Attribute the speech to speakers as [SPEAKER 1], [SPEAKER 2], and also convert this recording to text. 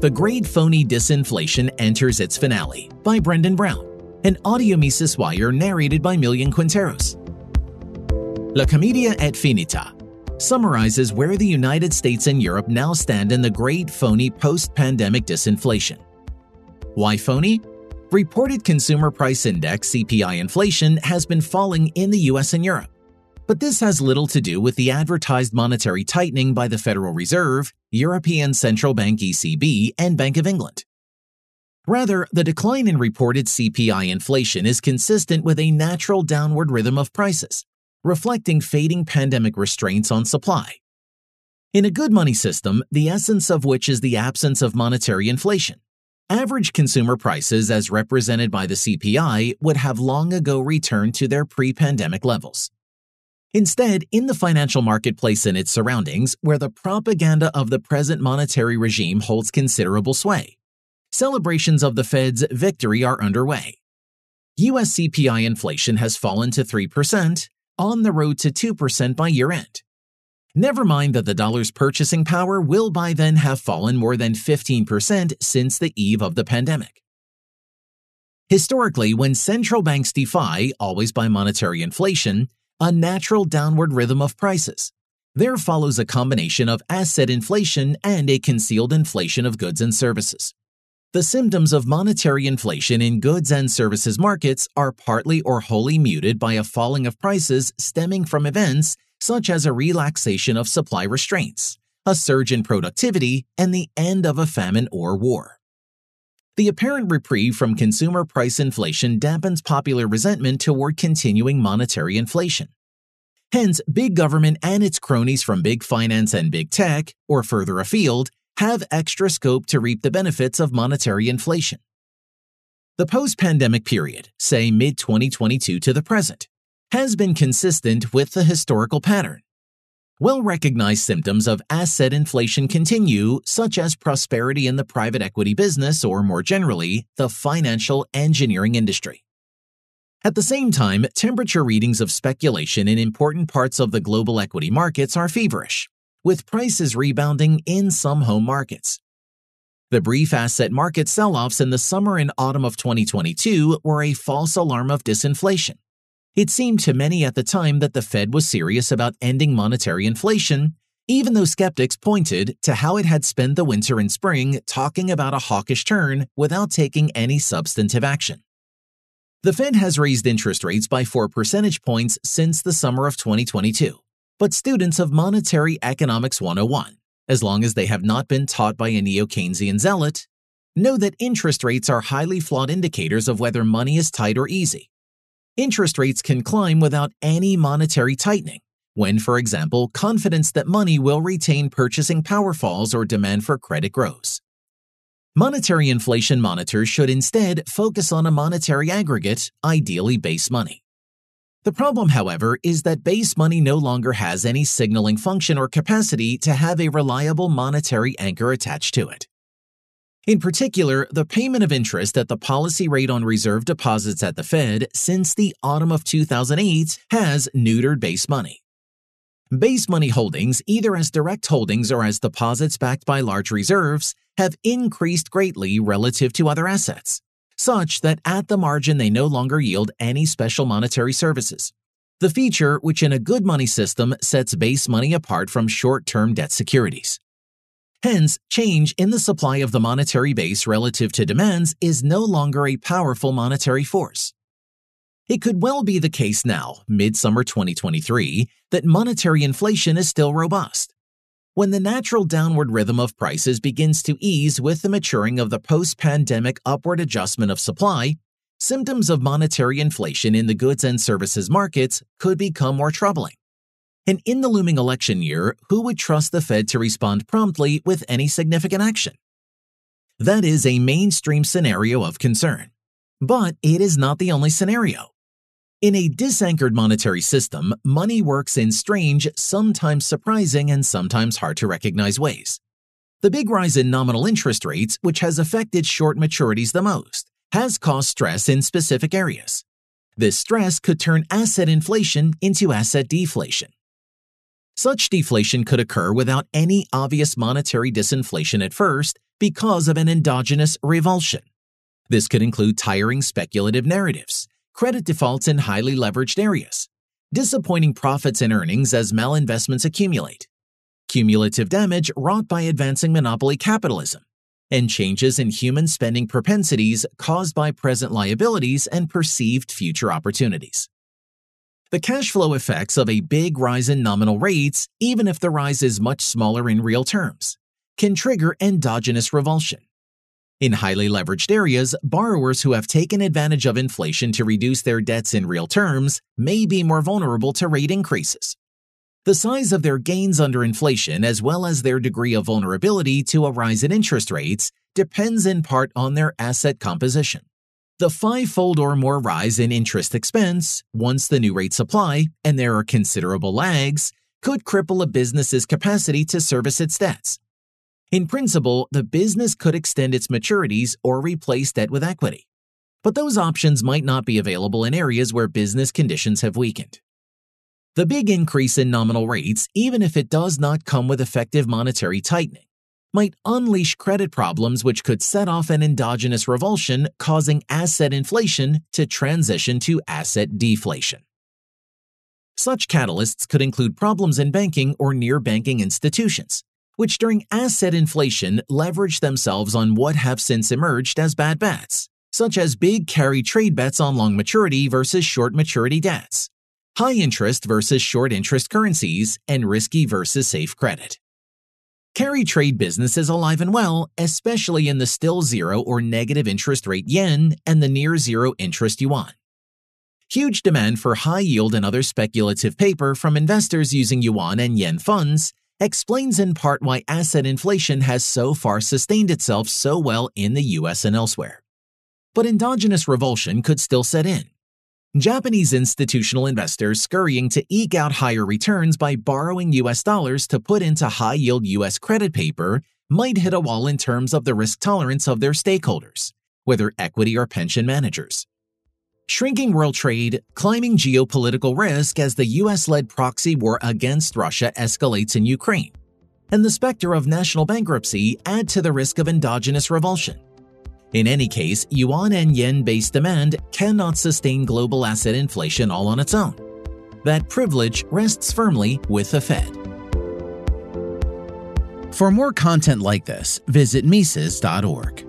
[SPEAKER 1] The Great Phony Disinflation Enters Its Finale by Brendan Brown, an audio Mises Wire narrated by Millian Quinteros. La Commedia et Finita summarizes where the United States and Europe now stand in the Great Phony Post Pandemic Disinflation. Why phony? Reported Consumer Price Index CPI inflation has been falling in the US and Europe but this has little to do with the advertised monetary tightening by the Federal Reserve, European Central Bank ECB, and Bank of England. Rather, the decline in reported CPI inflation is consistent with a natural downward rhythm of prices, reflecting fading pandemic restraints on supply. In a good money system, the essence of which is the absence of monetary inflation, average consumer prices as represented by the CPI would have long ago returned to their pre pandemic levels. Instead, in the financial marketplace and its surroundings, where the propaganda of the present monetary regime holds considerable sway, celebrations of the Fed's victory are underway. US CPI inflation has fallen to 3%, on the road to 2% by year end. Never mind that the dollar's purchasing power will by then have fallen more than 15% since the eve of the pandemic. Historically, when central banks defy, always by monetary inflation, a natural downward rhythm of prices. There follows a combination of asset inflation and a concealed inflation of goods and services. The symptoms of monetary inflation in goods and services markets are partly or wholly muted by a falling of prices stemming from events such as a relaxation of supply restraints, a surge in productivity, and the end of a famine or war. The apparent reprieve from consumer price inflation dampens popular resentment toward continuing monetary inflation. Hence, big government and its cronies from big finance and big tech, or further afield, have extra scope to reap the benefits of monetary inflation. The post pandemic period, say mid 2022 to the present, has been consistent with the historical pattern. Well recognized symptoms of asset inflation continue, such as prosperity in the private equity business or, more generally, the financial engineering industry. At the same time, temperature readings of speculation in important parts of the global equity markets are feverish, with prices rebounding in some home markets. The brief asset market sell offs in the summer and autumn of 2022 were a false alarm of disinflation it seemed to many at the time that the Fed was serious about ending monetary inflation, even though skeptics pointed to how it had spent the winter and spring talking about a hawkish turn without taking any substantive action. The Fed has raised interest rates by 4 percentage points since the summer of 2022, but students of Monetary Economics 101, as long as they have not been taught by a neo Keynesian zealot, know that interest rates are highly flawed indicators of whether money is tight or easy interest rates can climb without any monetary tightening. When, for example, confidence that money will retain purchasing power falls or demand for credit grows. Monetary inflation monitors should instead focus on a monetary aggregate, ideally base money. The problem, however, is that base money no longer has any signaling function or capacity to have a reliable monetary anchor attached to it. In particular, the payment of interest at the policy rate on reserve deposits at the Fed since the autumn of 2008 has neutered base money. Base money holdings, either as direct holdings or as deposits backed by large reserves, have increased greatly relative to other assets, such that at the margin they no longer yield any special monetary services. The feature which in a good money system sets base money apart from short term debt securities. Hence, change in the supply of the monetary base relative to demands is no longer a powerful monetary force. It could well be the case now, midsummer 2023, that monetary inflation is still robust. When the natural downward rhythm of prices begins to ease with the maturing of the post pandemic upward adjustment of supply, symptoms of monetary inflation in the goods and services markets could become more troubling. And in the looming election year, who would trust the Fed to respond promptly with any significant action? That is a mainstream scenario of concern. But it is not the only scenario. In a disanchored monetary system, money works in strange, sometimes surprising, and sometimes hard to recognize ways. The big rise in nominal interest rates, which has affected short maturities the most, has caused stress in specific areas. This stress could turn asset inflation into asset deflation. Such deflation could occur without any obvious monetary disinflation at first because of an endogenous revulsion. This could include tiring speculative narratives, credit defaults in highly leveraged areas, disappointing profits and earnings as malinvestments accumulate, cumulative damage wrought by advancing monopoly capitalism, and changes in human spending propensities caused by present liabilities and perceived future opportunities. The cash flow effects of a big rise in nominal rates, even if the rise is much smaller in real terms, can trigger endogenous revulsion. In highly leveraged areas, borrowers who have taken advantage of inflation to reduce their debts in real terms may be more vulnerable to rate increases. The size of their gains under inflation, as well as their degree of vulnerability to a rise in interest rates, depends in part on their asset composition. The five-fold or more rise in interest expense, once the new rates apply, and there are considerable lags, could cripple a business's capacity to service its debts. In principle, the business could extend its maturities or replace debt with equity. But those options might not be available in areas where business conditions have weakened. The big increase in nominal rates, even if it does not come with effective monetary tightening, might unleash credit problems which could set off an endogenous revulsion, causing asset inflation to transition to asset deflation. Such catalysts could include problems in banking or near banking institutions, which during asset inflation leverage themselves on what have since emerged as bad bets, such as big carry trade bets on long maturity versus short maturity debts, high interest versus short interest currencies, and risky versus safe credit. Carry trade business is alive and well, especially in the still zero or negative interest rate yen and the near zero interest yuan. Huge demand for high yield and other speculative paper from investors using yuan and yen funds explains in part why asset inflation has so far sustained itself so well in the US and elsewhere. But endogenous revulsion could still set in Japanese institutional investors scurrying to eke out higher returns by borrowing US dollars to put into high yield US credit paper might hit a wall in terms of the risk tolerance of their stakeholders, whether equity or pension managers. Shrinking world trade, climbing geopolitical risk as the US led proxy war against Russia escalates in Ukraine, and the specter of national bankruptcy add to the risk of endogenous revulsion. In any case, yuan and yen based demand cannot sustain global asset inflation all on its own. That privilege rests firmly with the Fed. For more content like this, visit Mises.org.